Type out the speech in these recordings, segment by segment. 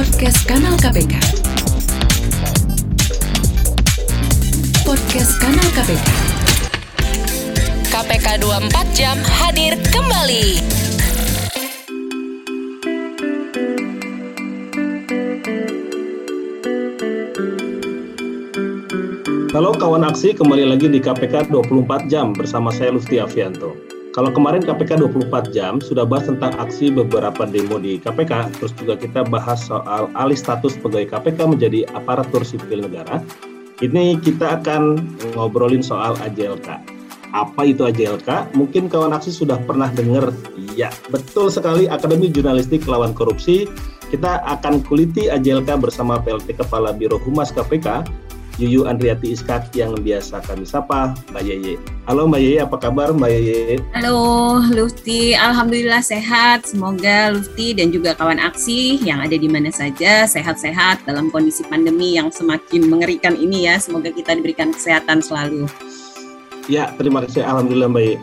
Podcast Kanal KPK. Podcast Kanal KPK. KPK 24 jam hadir kembali. Halo kawan aksi, kembali lagi di KPK 24 jam bersama saya Lufti Avianto. Kalau kemarin KPK 24 jam sudah bahas tentang aksi beberapa demo di KPK, terus juga kita bahas soal alih status pegawai KPK menjadi aparatur sipil negara. Ini kita akan ngobrolin soal AJLK. Apa itu AJLK? Mungkin kawan aksi sudah pernah dengar. Ya, betul sekali Akademi Jurnalistik Lawan Korupsi. Kita akan kuliti AJLK bersama PLT Kepala Biro Humas KPK, Yuyu Andriati Iskak yang biasa kami sapa Mbak Yeye. Halo Mbak Yeye, apa kabar Mbak Yeye? Halo Lufti, Alhamdulillah sehat. Semoga Lufti dan juga kawan aksi yang ada di mana saja sehat-sehat dalam kondisi pandemi yang semakin mengerikan ini ya. Semoga kita diberikan kesehatan selalu. Ya, terima kasih. Alhamdulillah Mbak Yeye.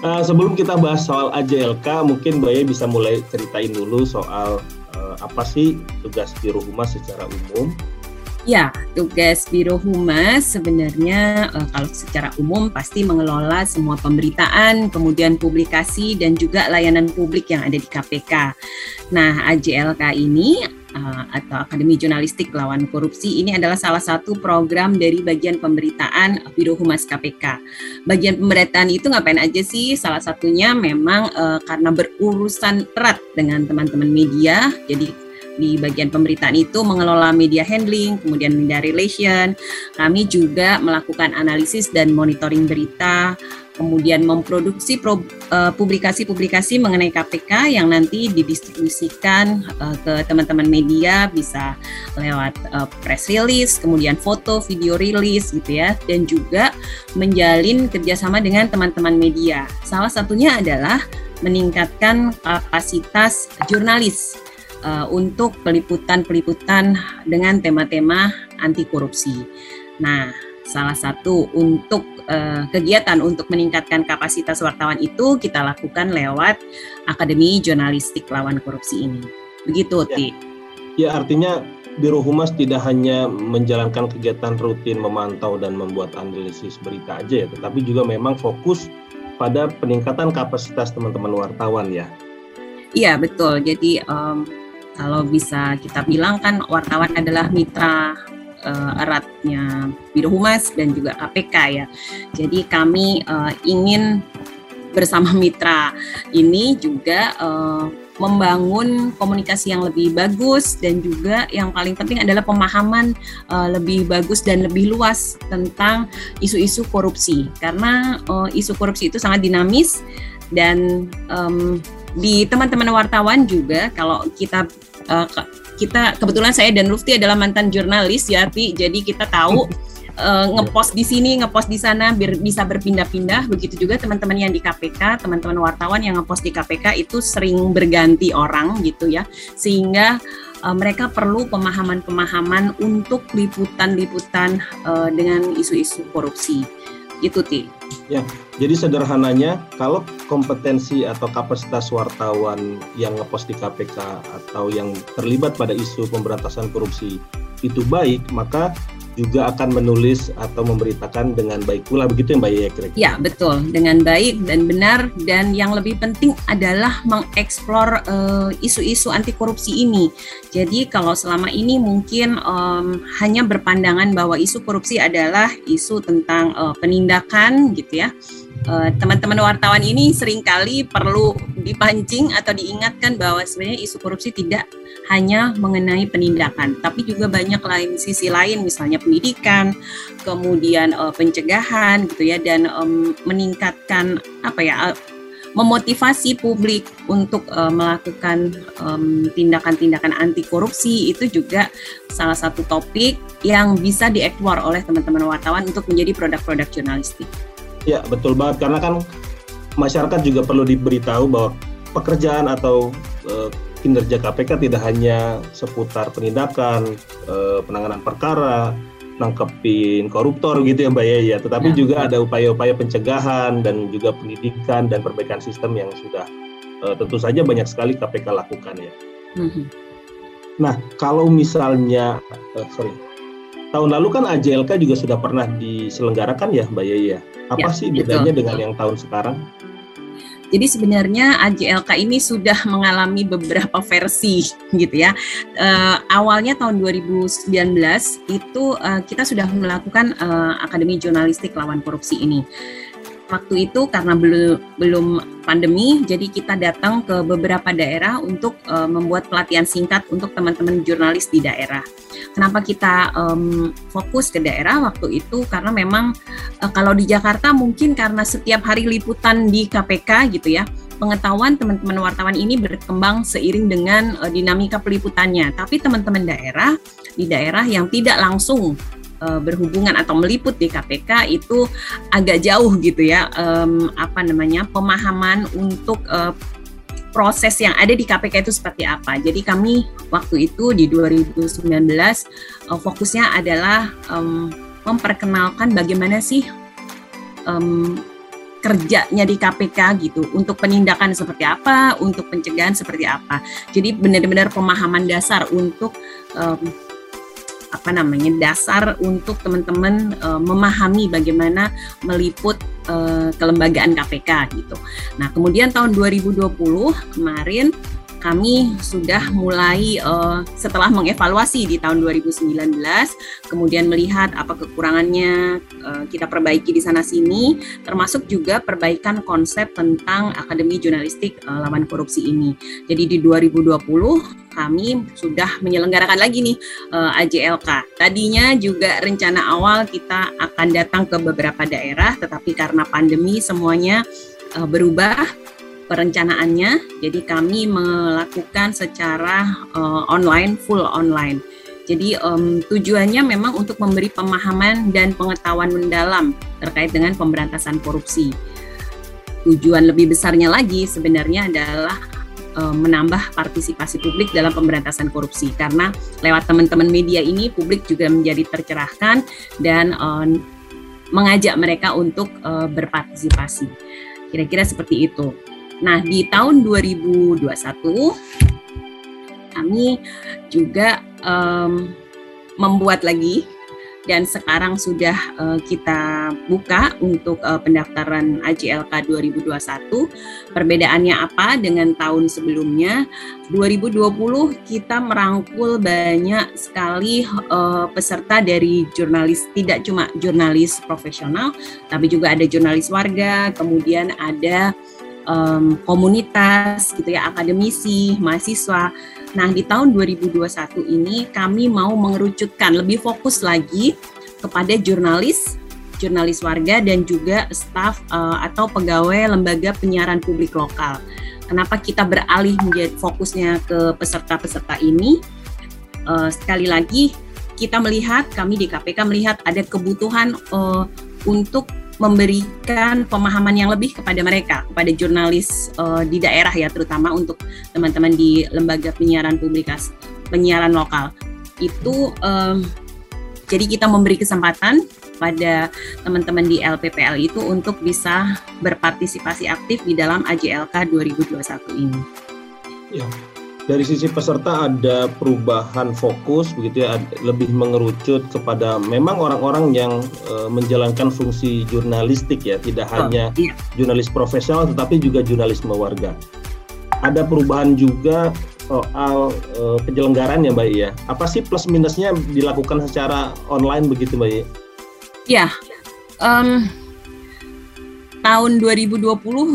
Uh, sebelum kita bahas soal AJLK, mungkin Mbak Yeye bisa mulai ceritain dulu soal uh, apa sih tugas Biro Humas secara umum Ya, tugas Biro Humas sebenarnya uh, kalau secara umum pasti mengelola semua pemberitaan, kemudian publikasi dan juga layanan publik yang ada di KPK. Nah, AJLK ini uh, atau Akademi Jurnalistik Lawan Korupsi ini adalah salah satu program dari bagian pemberitaan Biro Humas KPK. Bagian pemberitaan itu ngapain aja sih? Salah satunya memang uh, karena berurusan erat dengan teman-teman media, jadi di bagian pemberitaan itu mengelola media handling, kemudian media relation. Kami juga melakukan analisis dan monitoring berita, kemudian memproduksi eh, publikasi-publikasi mengenai KPK yang nanti didistribusikan uh, ke teman-teman media bisa lewat uh, press release, kemudian foto, video release gitu ya, dan juga menjalin kerjasama dengan teman-teman media. Salah satunya adalah meningkatkan kapasitas jurnalis uh, untuk peliputan-peliputan dengan tema-tema anti korupsi. Nah, salah satu untuk uh, kegiatan untuk meningkatkan kapasitas wartawan itu kita lakukan lewat Akademi Jurnalistik Lawan Korupsi ini. Begitu, ya. Ti. Ya, artinya Biro Humas tidak hanya menjalankan kegiatan rutin memantau dan membuat analisis berita aja ya, tetapi juga memang fokus pada peningkatan kapasitas teman-teman wartawan ya. Iya betul. Jadi um, kalau bisa kita bilang kan wartawan adalah mitra uh, eratnya Biro Humas dan juga KPK ya. Jadi kami uh, ingin bersama mitra ini juga uh, membangun komunikasi yang lebih bagus dan juga yang paling penting adalah pemahaman uh, lebih bagus dan lebih luas tentang isu-isu korupsi karena uh, isu korupsi itu sangat dinamis dan um, di teman-teman wartawan juga kalau kita uh, kita kebetulan saya dan Lufti adalah mantan jurnalis ya Pi. Jadi kita tahu uh, ngepost di sini ngepost di sana biar bisa berpindah-pindah. Begitu juga teman-teman yang di KPK teman-teman wartawan yang ngepost di KPK itu sering berganti orang gitu ya. Sehingga uh, mereka perlu pemahaman-pemahaman untuk liputan-liputan uh, dengan isu-isu korupsi. Itu ti ya jadi sederhananya kalau kompetensi atau kapasitas wartawan yang ngepost di KPK atau yang terlibat pada isu pemberantasan korupsi itu baik maka juga akan menulis atau memberitakan dengan baik pula begitu ya Mbak Yaya kira-kira? Ya betul dengan baik dan benar dan yang lebih penting adalah mengeksplor uh, isu-isu anti korupsi ini. Jadi kalau selama ini mungkin um, hanya berpandangan bahwa isu korupsi adalah isu tentang uh, penindakan gitu ya Eh, teman-teman uh, wartawan ini sering kali perlu dipancing atau diingatkan bahwa sebenarnya isu korupsi tidak hanya mengenai penindakan, tapi juga banyak lain sisi lain, misalnya pendidikan, kemudian uh, pencegahan gitu ya, dan um, meningkatkan apa ya uh, memotivasi publik untuk uh, melakukan tindakan-tindakan um, anti korupsi itu juga salah satu topik yang bisa dieksplor oleh teman-teman wartawan untuk menjadi produk-produk jurnalistik. Ya betul banget karena kan masyarakat juga perlu diberitahu bahwa pekerjaan atau e, kinerja KPK tidak hanya seputar penindakan, e, penanganan perkara, nangkepin koruptor gitu ya Mbak ya, ya. tetapi ya. juga ada upaya-upaya pencegahan dan juga pendidikan dan perbaikan sistem yang sudah e, tentu saja banyak sekali KPK lakukan ya. Mm -hmm. Nah, kalau misalnya, uh, sorry, tahun lalu kan AJLK juga sudah pernah diselenggarakan ya, Mbak Yaya. Ya? Apa ya, sih bedanya betul. dengan yang tahun sekarang? Jadi sebenarnya AJLK ini sudah mengalami beberapa versi gitu ya. Uh, awalnya tahun 2019 itu uh, kita sudah melakukan uh, Akademi Jurnalistik Lawan Korupsi ini waktu itu karena belum belum pandemi, jadi kita datang ke beberapa daerah untuk uh, membuat pelatihan singkat untuk teman-teman jurnalis di daerah. Kenapa kita um, fokus ke daerah waktu itu? Karena memang uh, kalau di Jakarta mungkin karena setiap hari liputan di KPK gitu ya, pengetahuan teman-teman wartawan ini berkembang seiring dengan uh, dinamika peliputannya. Tapi teman-teman daerah di daerah yang tidak langsung uh, berhubungan atau meliput di KPK itu agak jauh gitu ya um, apa namanya pemahaman untuk uh, proses yang ada di KPK itu seperti apa. Jadi kami waktu itu di 2019 uh, fokusnya adalah um, memperkenalkan bagaimana sih um, kerjanya di KPK gitu untuk penindakan seperti apa, untuk pencegahan seperti apa. Jadi benar-benar pemahaman dasar untuk um, apa namanya dasar untuk teman-teman uh, memahami bagaimana meliput uh, kelembagaan KPK gitu. Nah, kemudian tahun 2020 kemarin kami sudah mulai uh, setelah mengevaluasi di tahun 2019, kemudian melihat apa kekurangannya uh, kita perbaiki di sana sini, termasuk juga perbaikan konsep tentang Akademi Jurnalistik uh, Lawan Korupsi ini. Jadi di 2020 kami sudah menyelenggarakan lagi nih uh, AJLK. Tadinya juga rencana awal kita akan datang ke beberapa daerah, tetapi karena pandemi semuanya berubah perencanaannya. Jadi kami melakukan secara uh, online, full online. Jadi um, tujuannya memang untuk memberi pemahaman dan pengetahuan mendalam terkait dengan pemberantasan korupsi. Tujuan lebih besarnya lagi sebenarnya adalah um, menambah partisipasi publik dalam pemberantasan korupsi karena lewat teman-teman media ini publik juga menjadi tercerahkan dan um, mengajak mereka untuk uh, berpartisipasi. Kira-kira seperti itu. Nah, di tahun 2021 kami juga um, membuat lagi dan sekarang sudah uh, kita buka untuk uh, pendaftaran AJLK 2021. Perbedaannya apa dengan tahun sebelumnya? 2020 kita merangkul banyak sekali uh, peserta dari jurnalis, tidak cuma jurnalis profesional, tapi juga ada jurnalis warga, kemudian ada um, komunitas gitu ya, akademisi, mahasiswa. Nah, di tahun 2021 ini kami mau mengerucutkan lebih fokus lagi kepada jurnalis, jurnalis warga dan juga staf uh, atau pegawai lembaga penyiaran publik lokal. Kenapa kita beralih menjadi fokusnya ke peserta-peserta ini? Uh, sekali lagi kita melihat kami di KPK melihat ada kebutuhan uh, untuk memberikan pemahaman yang lebih kepada mereka, kepada jurnalis uh, di daerah ya, terutama untuk teman-teman di lembaga penyiaran publikasi penyiaran lokal. Itu um, jadi kita memberi kesempatan pada teman-teman di LPPL itu untuk bisa berpartisipasi aktif di dalam AJLK 2021 ini. Ya, dari sisi peserta ada perubahan fokus begitu ya lebih mengerucut kepada memang orang-orang yang e, menjalankan fungsi jurnalistik ya tidak oh, hanya iya. jurnalis profesional tetapi juga jurnalisme warga. Ada perubahan juga soal e, penyelenggaran ya Mbak ya apa sih plus minusnya dilakukan secara online begitu Mbak ya ya um, tahun 2020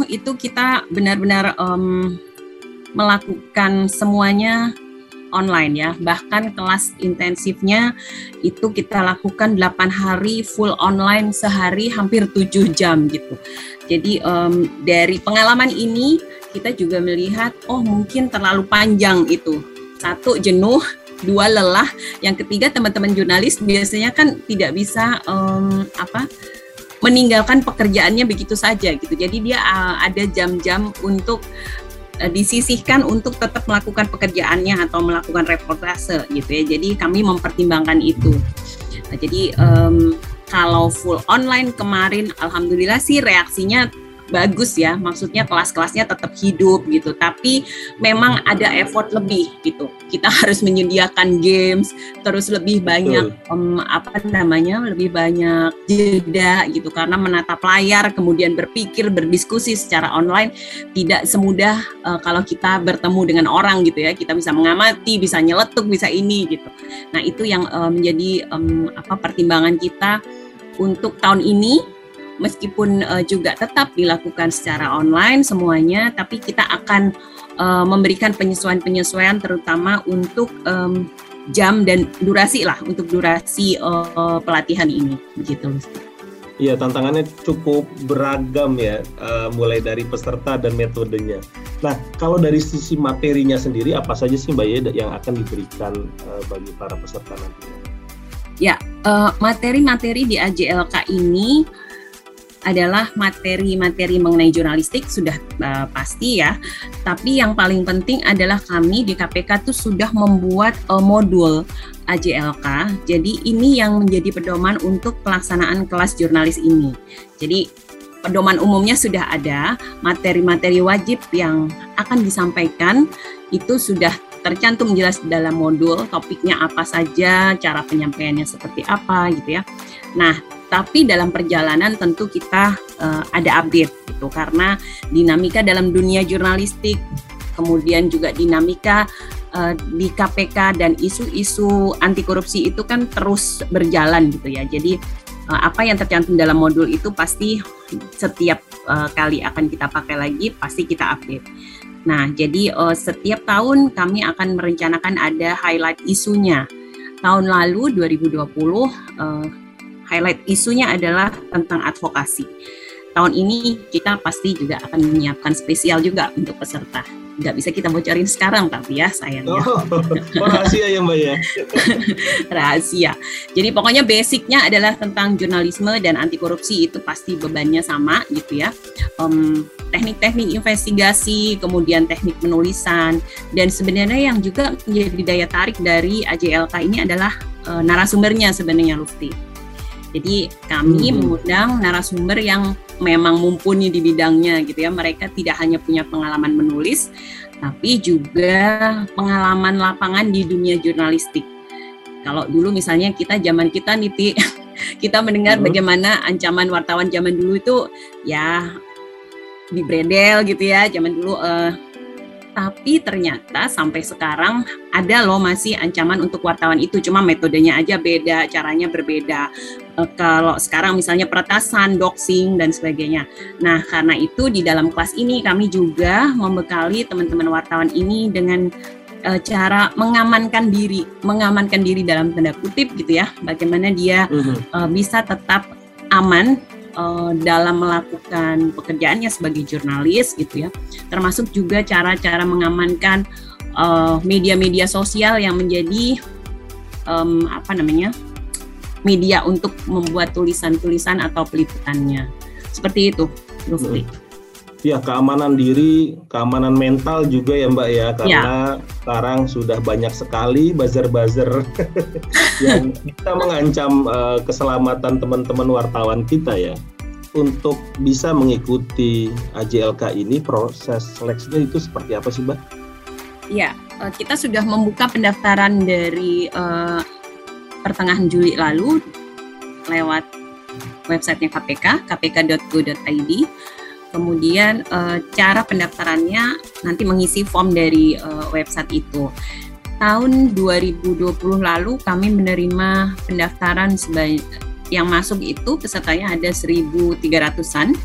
itu kita benar-benar um, melakukan semuanya online ya. Bahkan kelas intensifnya itu kita lakukan 8 hari full online sehari hampir 7 jam gitu. Jadi um, dari pengalaman ini kita juga melihat oh mungkin terlalu panjang itu. Satu jenuh, dua lelah, yang ketiga teman-teman jurnalis biasanya kan tidak bisa um, apa meninggalkan pekerjaannya begitu saja gitu. Jadi dia uh, ada jam-jam untuk disisihkan untuk tetap melakukan pekerjaannya atau melakukan reportase gitu ya. Jadi kami mempertimbangkan itu. Nah, jadi um, kalau full online kemarin, alhamdulillah sih reaksinya bagus ya, maksudnya kelas-kelasnya tetap hidup gitu. Tapi memang ada effort lebih gitu. Kita harus menyediakan games, terus lebih banyak um, apa namanya, lebih banyak jeda gitu karena menatap layar, kemudian berpikir, berdiskusi secara online tidak semudah uh, kalau kita bertemu dengan orang gitu ya. Kita bisa mengamati, bisa nyeletuk, bisa ini gitu. Nah itu yang uh, menjadi um, apa pertimbangan kita untuk tahun ini meskipun uh, juga tetap dilakukan secara online semuanya, tapi kita akan uh, memberikan penyesuaian-penyesuaian terutama untuk um, jam dan durasi lah untuk durasi uh, pelatihan ini, begitu. Iya, tantangannya cukup beragam ya, uh, mulai dari peserta dan metodenya. Nah, kalau dari sisi materinya sendiri, apa saja sih Mbak Yeda yang akan diberikan uh, bagi para peserta nantinya? Ya, materi-materi uh, di AJLK ini adalah materi-materi mengenai jurnalistik sudah uh, pasti ya. Tapi yang paling penting adalah kami di KPK tuh sudah membuat uh, modul AJLK. Jadi ini yang menjadi pedoman untuk pelaksanaan kelas jurnalis ini. Jadi pedoman umumnya sudah ada, materi-materi wajib yang akan disampaikan itu sudah tercantum jelas dalam modul topiknya apa saja, cara penyampaiannya seperti apa gitu ya. Nah, tapi dalam perjalanan tentu kita uh, ada update gitu. Karena dinamika dalam dunia jurnalistik kemudian juga dinamika uh, di KPK dan isu-isu anti korupsi itu kan terus berjalan gitu ya. Jadi uh, apa yang tercantum dalam modul itu pasti setiap uh, kali akan kita pakai lagi pasti kita update. Nah jadi uh, setiap tahun kami akan merencanakan ada highlight isunya. Tahun lalu 2020 uh, highlight isunya adalah tentang advokasi. Tahun ini kita pasti juga akan menyiapkan spesial juga untuk peserta. Nggak bisa kita bocorin sekarang tapi ya sayangnya. Oh, oh rahasia ya Mbak ya? rahasia. Jadi pokoknya basicnya adalah tentang jurnalisme dan anti korupsi itu pasti bebannya sama gitu ya. Um, teknik-teknik investigasi, kemudian teknik penulisan, dan sebenarnya yang juga menjadi daya tarik dari AJLK ini adalah uh, narasumbernya sebenarnya Lufti jadi kami hmm. mengundang narasumber yang memang mumpuni di bidangnya gitu ya. Mereka tidak hanya punya pengalaman menulis, tapi juga pengalaman lapangan di dunia jurnalistik. Kalau dulu misalnya kita zaman kita niti kita mendengar hmm. bagaimana ancaman wartawan zaman dulu itu ya di bredel gitu ya. Zaman dulu uh, tapi ternyata sampai sekarang ada loh masih ancaman untuk wartawan itu cuma metodenya aja beda caranya berbeda e, kalau sekarang misalnya peretasan doxing dan sebagainya. Nah karena itu di dalam kelas ini kami juga membekali teman-teman wartawan ini dengan e, cara mengamankan diri mengamankan diri dalam tanda kutip gitu ya bagaimana dia uh bisa tetap aman uh, dalam melakukan pekerjaannya sebagai jurnalis gitu ya. Termasuk juga cara-cara mengamankan uh, media-media sosial yang menjadi um, apa namanya media untuk membuat tulisan-tulisan atau peliputannya seperti itu Lufti. Hmm. Ya keamanan diri, keamanan mental juga ya Mbak ya karena ya. sekarang sudah banyak sekali buzzer-buzzer yang bisa mengancam uh, keselamatan teman-teman wartawan kita ya. Untuk bisa mengikuti AJLK ini proses seleksinya itu seperti apa sih Mbak? Ya, uh, kita sudah membuka pendaftaran dari uh, pertengahan Juli lalu lewat websitenya KPK, kpk.go.id Kemudian uh, cara pendaftarannya nanti mengisi form dari uh, website itu. Tahun 2020 lalu kami menerima pendaftaran sebanyak yang masuk itu pesertanya ada 1.300-an.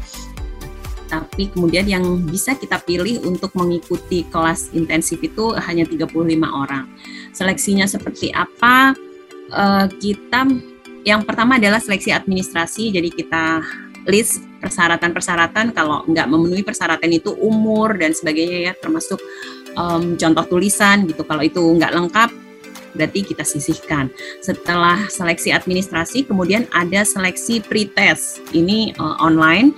Tapi kemudian yang bisa kita pilih untuk mengikuti kelas intensif itu hanya 35 orang. Seleksinya seperti apa? Uh, kita yang pertama adalah seleksi administrasi, jadi kita list persyaratan-persyaratan kalau nggak memenuhi persyaratan itu umur dan sebagainya ya termasuk um, contoh tulisan gitu kalau itu nggak lengkap berarti kita sisihkan. Setelah seleksi administrasi, kemudian ada seleksi pretest. Ini uh, online.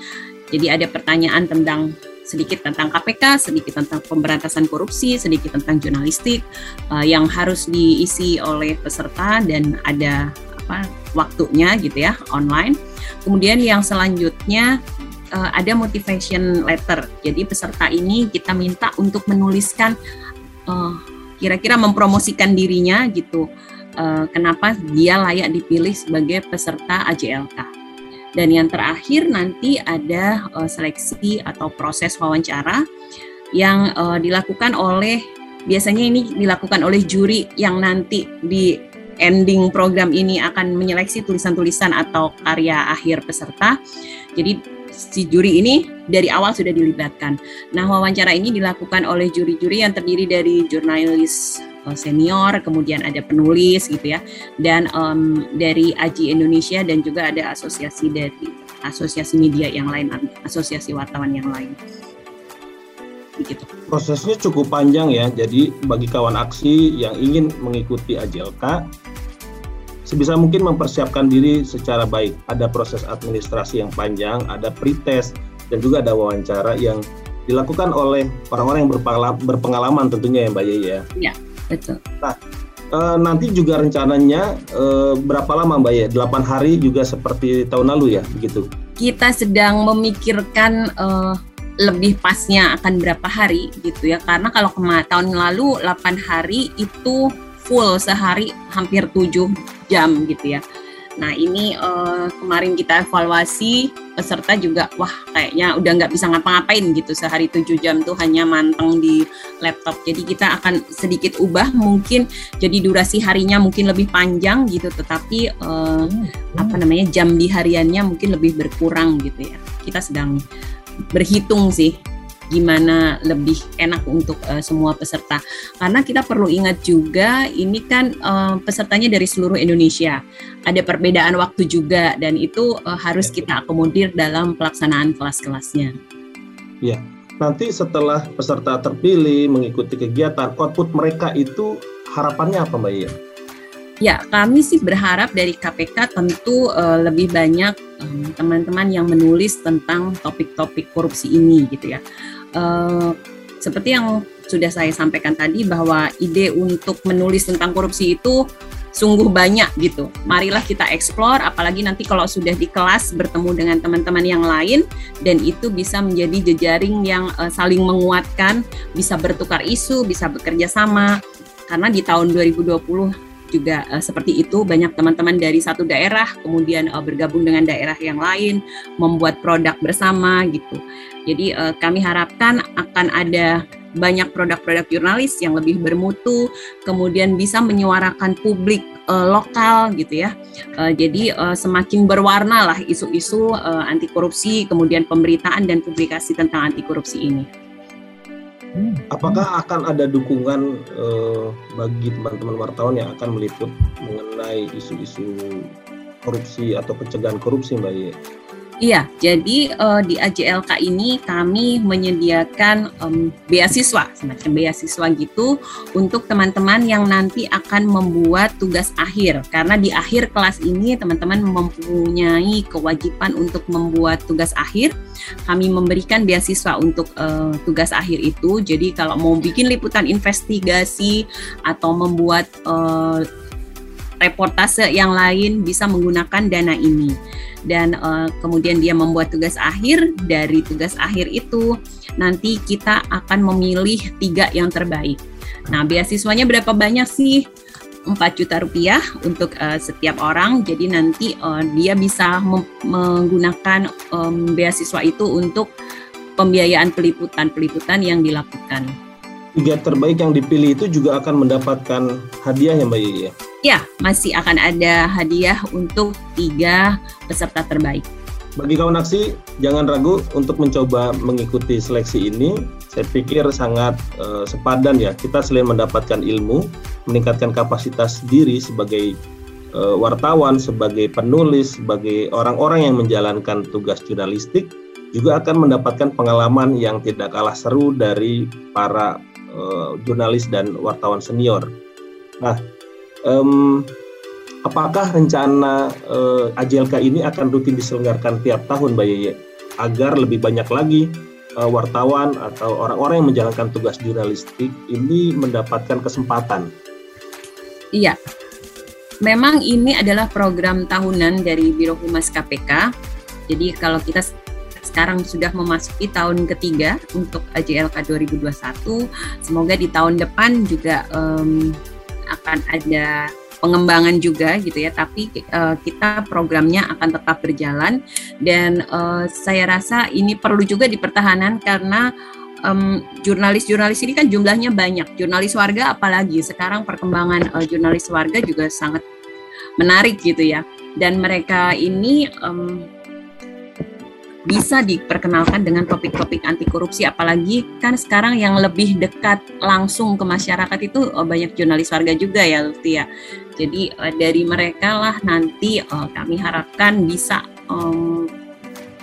Jadi ada pertanyaan tentang sedikit tentang KPK, sedikit tentang pemberantasan korupsi, sedikit tentang jurnalistik uh, yang harus diisi oleh peserta dan ada apa waktunya gitu ya online. Kemudian yang selanjutnya uh, ada motivation letter. Jadi peserta ini kita minta untuk menuliskan uh, kira-kira mempromosikan dirinya gitu. Kenapa dia layak dipilih sebagai peserta AJLK. Dan yang terakhir nanti ada uh, seleksi atau proses wawancara yang uh, dilakukan oleh biasanya ini dilakukan oleh juri yang nanti di ending program ini akan menyeleksi tulisan-tulisan atau karya akhir peserta. Jadi si juri ini dari awal sudah dilibatkan. Nah, wawancara ini dilakukan oleh juri-juri yang terdiri dari jurnalis senior, kemudian ada penulis gitu ya, dan um, dari Aji Indonesia dan juga ada asosiasi dari asosiasi media yang lain, asosiasi wartawan yang lain gitu. Prosesnya cukup panjang ya, jadi bagi kawan aksi yang ingin mengikuti AJLK, sebisa mungkin mempersiapkan diri secara baik. Ada proses administrasi yang panjang, ada pretest, dan juga ada wawancara yang dilakukan oleh orang-orang yang berpengalaman tentunya ya Mbak Yeye ya. Iya, betul. Nah, e, nanti juga rencananya e, berapa lama Mbak Yeye? 8 hari juga seperti tahun lalu ya, begitu? Kita sedang memikirkan e, lebih pasnya akan berapa hari gitu ya karena kalau kemarin tahun lalu 8 hari itu full sehari hampir 7 jam gitu ya nah ini uh, kemarin kita evaluasi peserta juga wah kayaknya udah nggak bisa ngapa-ngapain gitu. Sehari 7 jam tuh hanya manteng di laptop. Jadi kita akan sedikit ubah mungkin jadi durasi harinya mungkin lebih panjang gitu. Tetapi uh, apa namanya jam di hariannya mungkin lebih berkurang gitu ya. Kita sedang berhitung sih gimana lebih enak untuk uh, semua peserta. Karena kita perlu ingat juga ini kan uh, pesertanya dari seluruh Indonesia. Ada perbedaan waktu juga dan itu uh, harus kita akomodir dalam pelaksanaan kelas-kelasnya. Ya. Nanti setelah peserta terpilih mengikuti kegiatan, output mereka itu harapannya apa Mbak Iya? Ya, kami sih berharap dari KPK tentu uh, lebih banyak teman-teman um, yang menulis tentang topik-topik korupsi ini gitu ya. Uh, seperti yang sudah saya sampaikan tadi bahwa ide untuk menulis tentang korupsi itu sungguh banyak gitu. Marilah kita eksplor, apalagi nanti kalau sudah di kelas bertemu dengan teman-teman yang lain dan itu bisa menjadi jejaring yang uh, saling menguatkan, bisa bertukar isu, bisa bekerja sama. Karena di tahun 2020 juga uh, seperti itu banyak teman-teman dari satu daerah kemudian uh, bergabung dengan daerah yang lain membuat produk bersama gitu jadi uh, kami harapkan akan ada banyak produk-produk jurnalis yang lebih bermutu kemudian bisa menyuarakan publik uh, lokal gitu ya uh, jadi uh, semakin berwarna lah isu-isu uh, anti korupsi kemudian pemberitaan dan publikasi tentang anti korupsi ini. Apakah akan ada dukungan uh, bagi teman-teman wartawan yang akan meliput mengenai isu-isu korupsi atau pencegahan korupsi, Mbak Ye? Iya, jadi uh, di AJLK ini kami menyediakan um, beasiswa, semacam beasiswa gitu untuk teman-teman yang nanti akan membuat tugas akhir. Karena di akhir kelas ini teman-teman mempunyai kewajiban untuk membuat tugas akhir. Kami memberikan beasiswa untuk uh, tugas akhir itu. Jadi kalau mau bikin liputan investigasi atau membuat uh, reportase yang lain bisa menggunakan dana ini dan uh, kemudian dia membuat tugas akhir dari tugas akhir itu nanti kita akan memilih tiga yang terbaik. Nah beasiswanya berapa banyak sih? 4 juta rupiah untuk uh, setiap orang. Jadi nanti uh, dia bisa menggunakan um, beasiswa itu untuk pembiayaan peliputan-peliputan yang dilakukan. Tiga terbaik yang dipilih itu juga akan mendapatkan hadiah ya Mbak Yaya? Ya? Masih akan ada hadiah untuk tiga peserta terbaik. Bagi kawan aksi, jangan ragu untuk mencoba mengikuti seleksi ini. Saya pikir sangat uh, sepadan ya. Kita selain mendapatkan ilmu, meningkatkan kapasitas diri sebagai uh, wartawan, sebagai penulis, sebagai orang-orang yang menjalankan tugas jurnalistik, juga akan mendapatkan pengalaman yang tidak kalah seru dari para uh, jurnalis dan wartawan senior. Nah, um, apakah rencana uh, eh, AJLK ini akan rutin diselenggarakan tiap tahun, Mbak Yeye, agar lebih banyak lagi uh, wartawan atau orang-orang yang menjalankan tugas jurnalistik ini mendapatkan kesempatan? Iya, memang ini adalah program tahunan dari Biro Humas KPK. Jadi kalau kita sekarang sudah memasuki tahun ketiga untuk AJLK 2021. Semoga di tahun depan juga um, akan ada pengembangan juga gitu ya. Tapi uh, kita programnya akan tetap berjalan. Dan uh, saya rasa ini perlu juga dipertahankan karena um, jurnalis-jurnalis ini kan jumlahnya banyak. Jurnalis warga apalagi. Sekarang perkembangan uh, jurnalis warga juga sangat menarik gitu ya. Dan mereka ini um, bisa diperkenalkan dengan topik-topik anti korupsi apalagi kan sekarang yang lebih dekat langsung ke masyarakat itu oh, banyak jurnalis warga juga ya Lutfi ya. Jadi uh, dari mereka lah nanti uh, kami harapkan bisa um,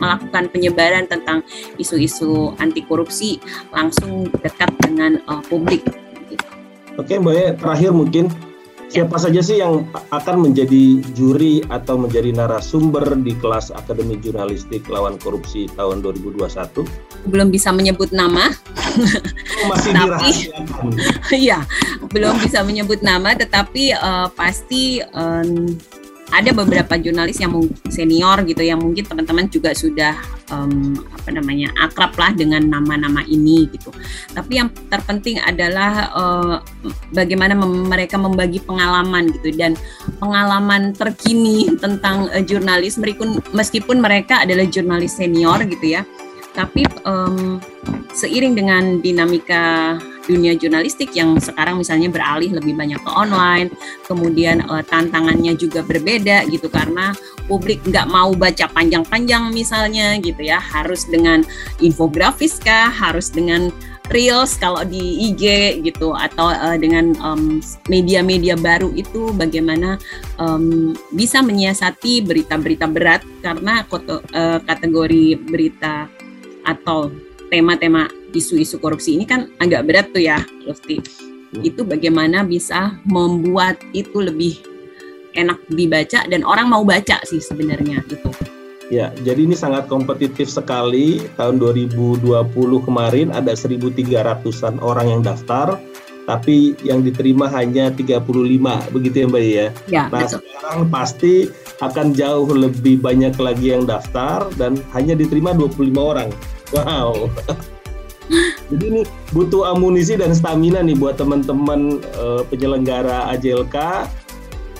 melakukan penyebaran tentang isu-isu anti korupsi langsung dekat dengan uh, publik. Oke Mbak ya, terakhir mungkin siapa saja sih yang akan menjadi juri atau menjadi narasumber di kelas Akademi Jurnalistik Lawan Korupsi tahun 2021? Belum bisa menyebut nama. Masih tapi, Iya, belum bisa menyebut nama, tetapi uh, pasti um, ada beberapa jurnalis yang senior gitu yang mungkin teman-teman juga sudah um, apa namanya akrab lah dengan nama-nama ini gitu. Tapi yang terpenting adalah uh, bagaimana mem mereka membagi pengalaman gitu dan pengalaman terkini tentang uh, jurnalis meskipun mereka adalah jurnalis senior gitu ya. Tapi um, seiring dengan dinamika dunia jurnalistik yang sekarang misalnya beralih lebih banyak ke online, kemudian uh, tantangannya juga berbeda gitu karena publik nggak mau baca panjang-panjang misalnya gitu ya, harus dengan infografis kah, harus dengan reels kalau di IG gitu atau uh, dengan media-media um, baru itu bagaimana um, bisa menyiasati berita-berita berat karena uh, kategori berita atau tema-tema isu-isu korupsi ini kan agak berat tuh ya, Lutfi. Hmm. Itu bagaimana bisa membuat itu lebih enak dibaca dan orang mau baca sih sebenarnya gitu. Ya, jadi ini sangat kompetitif sekali. Tahun 2020 kemarin ada 1.300-an orang yang daftar, tapi yang diterima hanya 35, begitu ya Mbak ya? Ya, nah, betul. sekarang pasti akan jauh lebih banyak lagi yang daftar dan hanya diterima 25 orang. Wow. Jadi ini butuh amunisi dan stamina nih buat teman-teman uh, penyelenggara AJLK uh,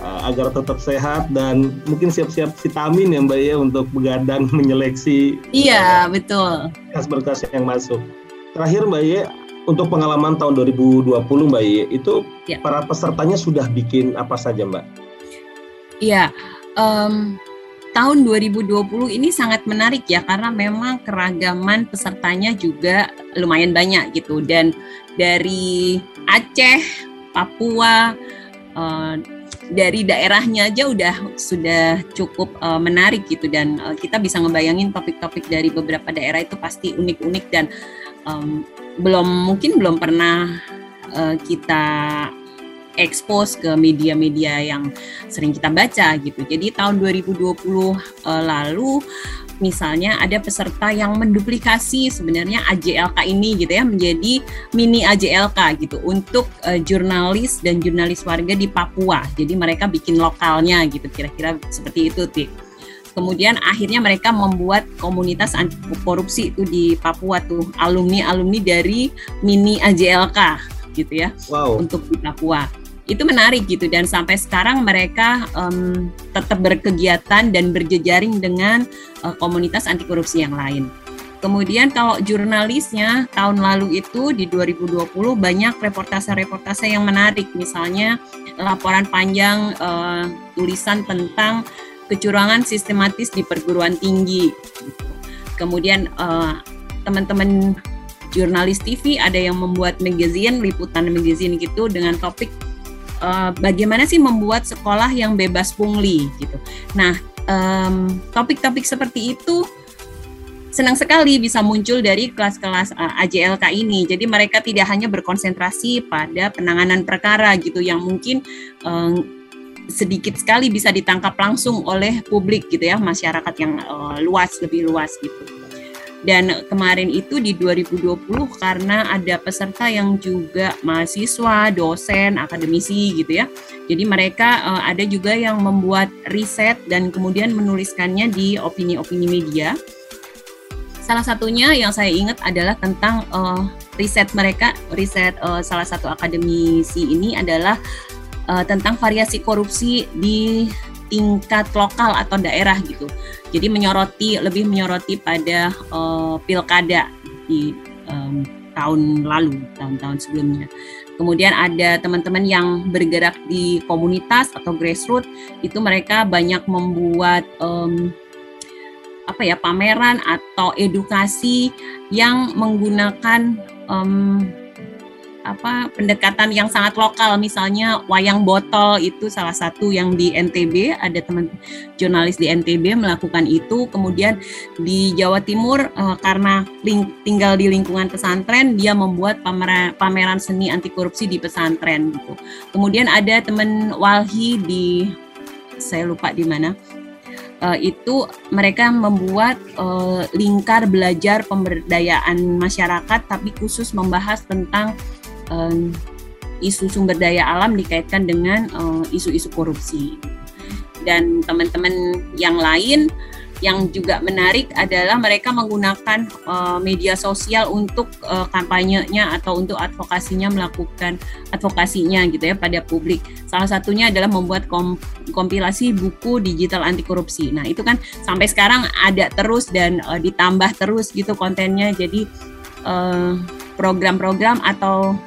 eh, agar tetap sehat dan mungkin siap-siap vitamin ya Mbak ya untuk begadang menyeleksi. Iya, uh, betul. Berkas-berkas yang masuk. Terakhir Mbak ya, untuk pengalaman tahun 2020 Mbak Ye, itu ya. para pesertanya sudah bikin apa saja Mbak? Iya, um, tahun 2020 ini sangat menarik ya karena memang keragaman pesertanya juga lumayan banyak gitu. Dan dari Aceh, Papua, uh, dari daerahnya aja udah sudah cukup uh, menarik gitu. Dan uh, kita bisa ngebayangin topik-topik dari beberapa daerah itu pasti unik-unik dan um, belum mungkin belum pernah uh, kita expose ke media-media yang sering kita baca gitu. Jadi tahun 2020 uh, eh, lalu misalnya ada peserta yang menduplikasi sebenarnya AJLK ini gitu ya menjadi mini AJLK gitu untuk uh, jurnalis dan jurnalis warga di Papua. Jadi mereka bikin lokalnya gitu kira-kira seperti itu Ti. Kemudian akhirnya mereka membuat komunitas anti korupsi itu di Papua tuh alumni-alumni dari mini AJLK gitu ya wow. untuk di Papua itu menarik gitu dan sampai sekarang mereka um, tetap berkegiatan dan berjejaring dengan uh, komunitas anti korupsi yang lain. Kemudian kalau jurnalisnya tahun lalu itu di 2020 banyak reportase-reportase yang menarik, misalnya laporan panjang uh, tulisan tentang kecurangan sistematis di perguruan tinggi. Kemudian uh, teman-teman jurnalis TV ada yang membuat magazine, liputan magazine gitu dengan topik uh, bagaimana sih membuat sekolah yang bebas pungli gitu. Nah, topik-topik um, seperti itu senang sekali bisa muncul dari kelas-kelas uh, eh, AJLK ini. Jadi mereka tidak hanya berkonsentrasi pada penanganan perkara gitu yang mungkin um, sedikit sekali bisa ditangkap langsung oleh publik gitu ya, masyarakat yang uh, luas lebih luas gitu. Dan kemarin itu di 2020 karena ada peserta yang juga mahasiswa, dosen, akademisi gitu ya. Jadi mereka uh, ada juga yang membuat riset dan kemudian menuliskannya di opini-opini media salah satunya yang saya ingat adalah tentang uh, riset mereka, riset uh, salah satu akademisi ini adalah uh, tentang variasi korupsi di tingkat lokal atau daerah gitu. Jadi menyoroti lebih menyoroti pada uh, pilkada di um, tahun lalu, tahun-tahun sebelumnya. Kemudian ada teman-teman yang bergerak di komunitas atau grassroots, itu mereka banyak membuat um, apa ya pameran atau edukasi yang menggunakan um, apa pendekatan yang sangat lokal. Misalnya wayang botol itu salah satu yang di NTB ada teman jurnalis di NTB melakukan itu. Kemudian di Jawa Timur uh, karena ling, tinggal di lingkungan pesantren dia membuat pameran pameran seni anti korupsi di pesantren gitu. Kemudian ada teman Walhi di saya lupa di mana uh, itu mereka membuat uh, lingkar belajar pemberdayaan masyarakat tapi khusus membahas tentang um, isu sumber daya alam dikaitkan dengan isu-isu uh, korupsi. Dan teman-teman yang lain yang juga menarik adalah mereka menggunakan uh, media sosial untuk uh, kampanyenya atau untuk advokasinya melakukan advokasinya gitu ya pada publik. Salah satunya adalah membuat kom kompilasi buku digital anti korupsi. Nah, itu kan sampai sekarang ada terus dan uh, ditambah terus gitu kontennya. Jadi program-program uh, atau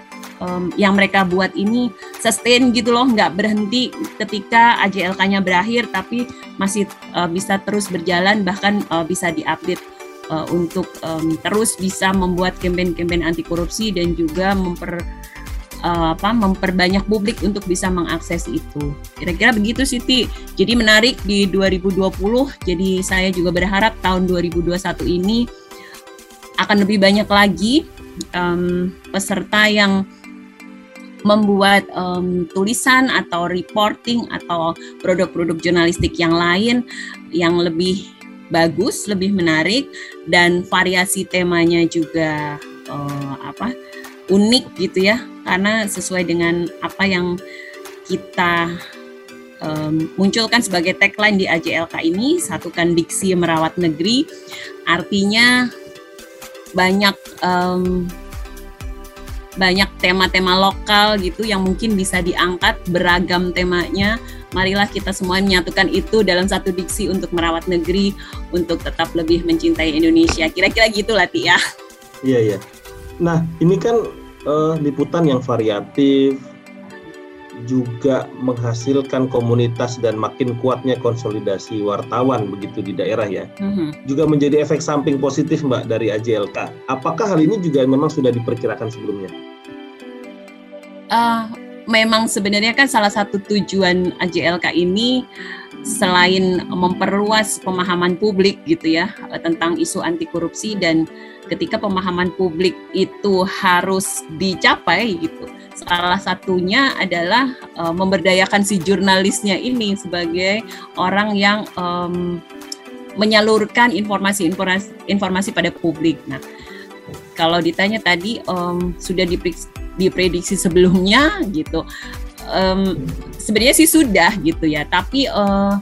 um, yang mereka buat ini sustain gitu loh, nggak berhenti ketika AJLK-nya berakhir, tapi masih uh, bisa terus berjalan, bahkan uh, bisa diupdate uh, untuk um, terus bisa membuat campaign-campaign anti korupsi dan juga memper apa memperbanyak publik untuk bisa mengakses itu. Kira-kira begitu Siti. Jadi menarik di 2020. Jadi saya juga berharap tahun 2021 ini akan lebih banyak lagi um, peserta yang membuat um, tulisan atau reporting atau produk-produk jurnalistik yang lain yang lebih bagus, lebih menarik dan variasi temanya juga uh, apa unik gitu ya. Karena sesuai dengan apa yang kita um, munculkan sebagai tagline di AJLK ini satukan diksi merawat negeri artinya banyak um, banyak tema-tema lokal gitu yang mungkin bisa diangkat beragam temanya. Marilah kita semua menyatukan itu dalam satu diksi untuk merawat negeri, untuk tetap lebih mencintai Indonesia. Kira-kira gitu lah, ya. Iya, iya. Nah, ini kan uh, liputan yang variatif, juga menghasilkan komunitas dan makin kuatnya konsolidasi wartawan begitu di daerah ya. Mm-hmm. Juga menjadi efek samping positif Mbak dari AJLK. Apakah hal ini juga memang sudah diperkirakan sebelumnya? Uh, memang sebenarnya kan salah satu tujuan AJLK ini selain memperluas pemahaman publik gitu ya tentang isu anti korupsi dan ketika pemahaman publik itu harus dicapai gitu salah satunya adalah uh, memberdayakan si jurnalisnya ini sebagai orang yang um, menyalurkan informasi-informasi informasi pada publik. Nah, kalau ditanya tadi um, sudah diprediksi sebelumnya gitu, um, sebenarnya sih sudah gitu ya. Tapi uh,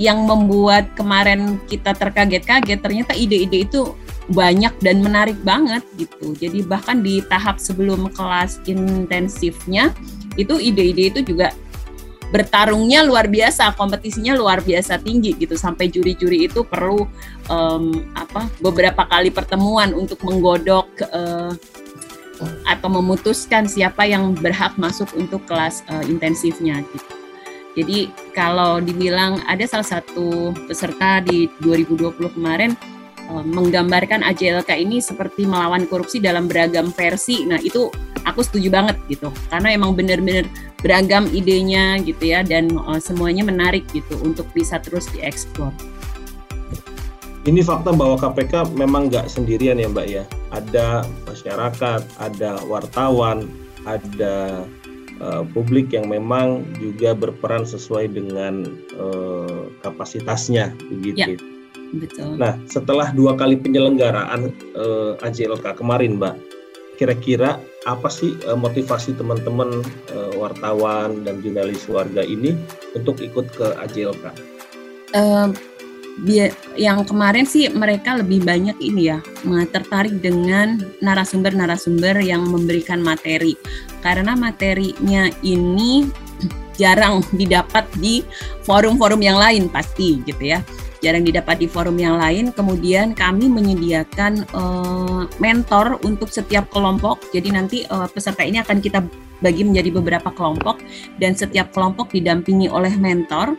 yang membuat kemarin kita terkaget-kaget ternyata ide-ide itu banyak dan menarik banget gitu. Jadi bahkan di tahap sebelum kelas intensifnya itu ide-ide itu juga bertarungnya luar biasa, kompetisinya luar biasa tinggi gitu sampai juri-juri itu perlu um, apa beberapa kali pertemuan untuk menggodok uh, atau memutuskan siapa yang berhak masuk untuk kelas uh, intensifnya gitu. Jadi kalau dibilang ada salah satu peserta di 2020 kemarin menggambarkan AJLK ini seperti melawan korupsi dalam beragam versi. Nah, itu aku setuju banget gitu. Karena emang benar-benar beragam idenya gitu ya dan uh, semuanya menarik gitu untuk bisa terus dieksplor. Ini fakta bahwa KPK memang nggak sendirian ya Mbak ya. Ada masyarakat, ada wartawan, ada uh, publik yang memang juga berperan sesuai dengan uh, kapasitasnya begitu. Ya Betul. Nah, setelah dua kali penyelenggaraan uh, eh, AJLK kemarin, Mbak, kira-kira apa sih uh, motivasi teman-teman uh, wartawan dan jurnalis warga ini untuk ikut ke AJLK? Uh, yang kemarin sih mereka lebih banyak ini ya tertarik dengan narasumber-narasumber yang memberikan materi karena materinya ini jarang didapat di forum-forum yang lain pasti gitu ya jarang didapat di forum yang lain. Kemudian kami menyediakan uh, mentor untuk setiap kelompok. Jadi nanti uh, peserta ini akan kita bagi menjadi beberapa kelompok dan setiap kelompok didampingi oleh mentor.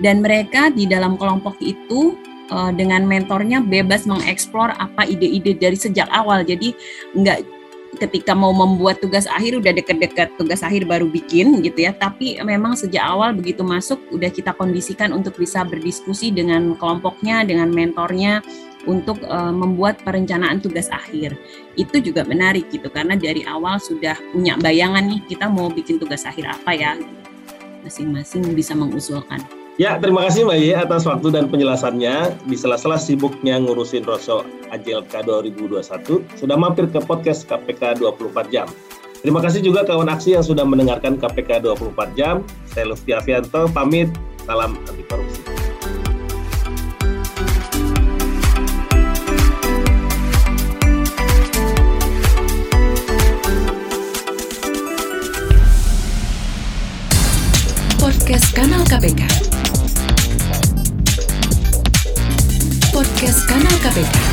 Dan mereka di dalam kelompok itu uh, dengan mentornya bebas mengeksplor apa ide-ide dari sejak awal. Jadi nggak ketika mau membuat tugas akhir udah deket-deket tugas akhir baru bikin gitu ya. Tapi memang sejak awal begitu masuk udah kita kondisikan untuk bisa berdiskusi dengan kelompoknya dengan mentornya untuk uh, membuat perencanaan tugas akhir. Itu juga menarik gitu karena dari awal sudah punya bayangan nih kita mau bikin tugas akhir apa ya? Masing-masing bisa mengusulkan. Ya, terima kasih Mbak Ye atas waktu dan penjelasannya. Di sela-sela sibuknya ngurusin Rosso AJLK 2021, sudah mampir ke podcast KPK 24 Jam. Terima kasih juga kawan aksi yang sudah mendengarkan KPK 24 Jam. Saya Lufti Avianto, pamit. Salam anti korupsi. Podcast Kanal KPK. Podcast Kanal KPK.